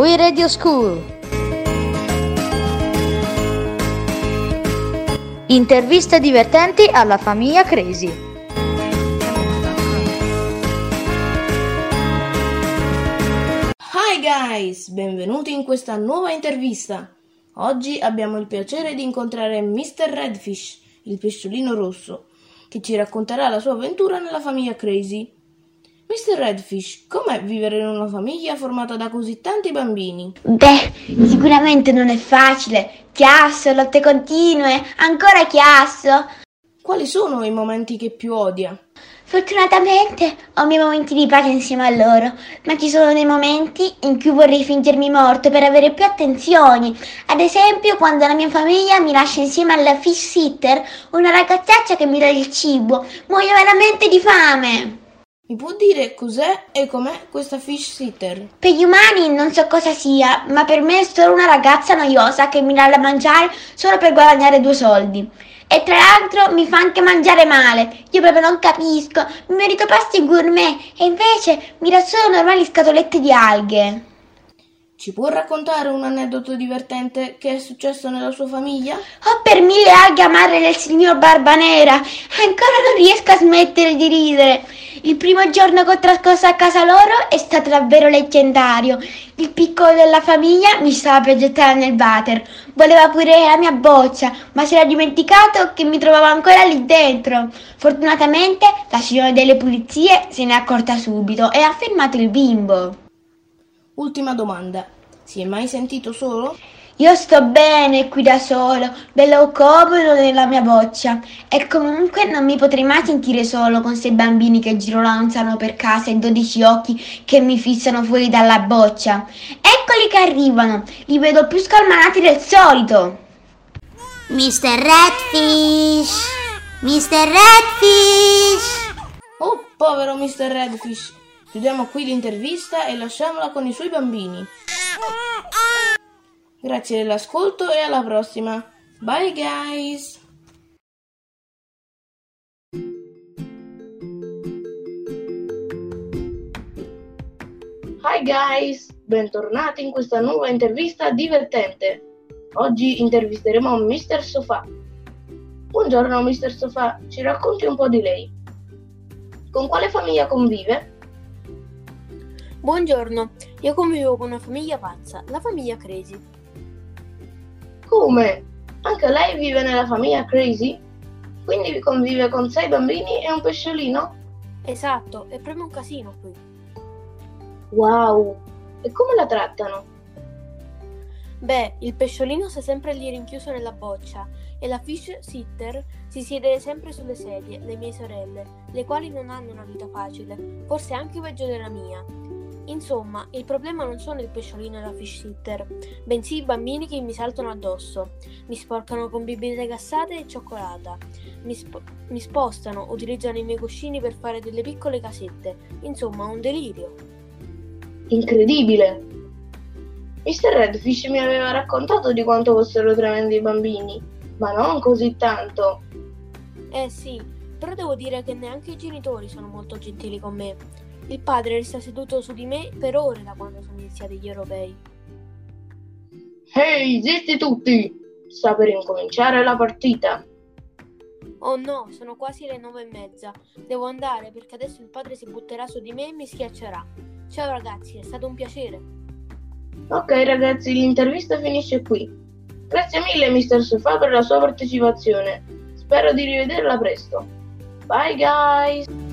We Radio School. Interviste divertenti alla famiglia Crazy. Hi guys, benvenuti in questa nuova intervista. Oggi abbiamo il piacere di incontrare Mr. Redfish, il pesciolino rosso, che ci racconterà la sua avventura nella famiglia Crazy. Mr. Redfish, com'è vivere in una famiglia formata da così tanti bambini? Beh, sicuramente non è facile. Chiasso, lotte continue, ancora chiasso. Quali sono i momenti che più odia? Fortunatamente ho i miei momenti di pace insieme a loro, ma ci sono dei momenti in cui vorrei fingermi morto per avere più attenzioni. Ad esempio, quando la mia famiglia mi lascia insieme alla fish sitter, una ragazzaccia che mi dà il cibo. Muoio veramente di fame. Mi può dire cos'è e com'è questa fish sitter? Per gli umani non so cosa sia, ma per me è solo una ragazza noiosa che mi dà da mangiare solo per guadagnare due soldi. E tra l'altro mi fa anche mangiare male. Io proprio non capisco. Mi merito pasti gourmet e invece mi dà solo normali scatolette di alghe. Ci può raccontare un aneddoto divertente che è successo nella sua famiglia? Ho per mille alghe amare del signor Barbanera. Ancora non riesco a smettere di ridere. Il primo giorno che ho trascorso a casa loro è stato davvero leggendario. Il piccolo della famiglia mi stava per gettare nel water. Voleva pure la mia boccia, ma si era dimenticato che mi trovavo ancora lì dentro. Fortunatamente la signora delle pulizie se ne è accorta subito e ha fermato il bimbo. Ultima domanda. Si è mai sentito solo? Io sto bene qui da solo, bello comodo nella mia boccia e comunque non mi potrei mai sentire solo con sei bambini che girolanzano per casa e dodici occhi che mi fissano fuori dalla boccia. Eccoli che arrivano, li vedo più scalmanati del solito. Mr. Redfish! Mr. Redfish! Oh, povero Mr. Redfish. Chiudiamo qui l'intervista e lasciamola con i suoi bambini. Grazie dell'ascolto e alla prossima. Bye guys! Hi guys, bentornati in questa nuova intervista divertente. Oggi intervisteremo Mr. Sofà. Buongiorno Mr. Sofà, ci racconti un po' di lei. Con quale famiglia convive? Buongiorno, io convivo con una famiglia pazza, la famiglia Crazy. Come? Anche lei vive nella famiglia Crazy? Quindi convive con sei bambini e un pesciolino? Esatto, è proprio un casino qui. Wow! E come la trattano? Beh, il pesciolino sta sempre lì rinchiuso nella boccia e la fish sitter si siede sempre sulle sedie, le mie sorelle, le quali non hanno una vita facile, forse anche peggio della mia. Insomma, il problema non sono il pesciolino e la fish sitter, bensì i bambini che mi saltano addosso, mi sporcano con bibite gassate e cioccolata, mi, sp- mi spostano, utilizzano i miei cuscini per fare delle piccole casette, insomma un delirio. Incredibile! Mr. Redfish mi aveva raccontato di quanto fossero tremendi i bambini, ma non così tanto. Eh sì, però devo dire che neanche i genitori sono molto gentili con me. Il padre resta seduto su di me per ore da quando sono iniziati gli europei. Ehi, zitti tutti! Sta per incominciare la partita. Oh no, sono quasi le nove e mezza. Devo andare perché adesso il padre si butterà su di me e mi schiaccerà. Ciao ragazzi, è stato un piacere. Ok ragazzi, l'intervista finisce qui. Grazie mille Mr. Sofà per la sua partecipazione. Spero di rivederla presto. Bye guys!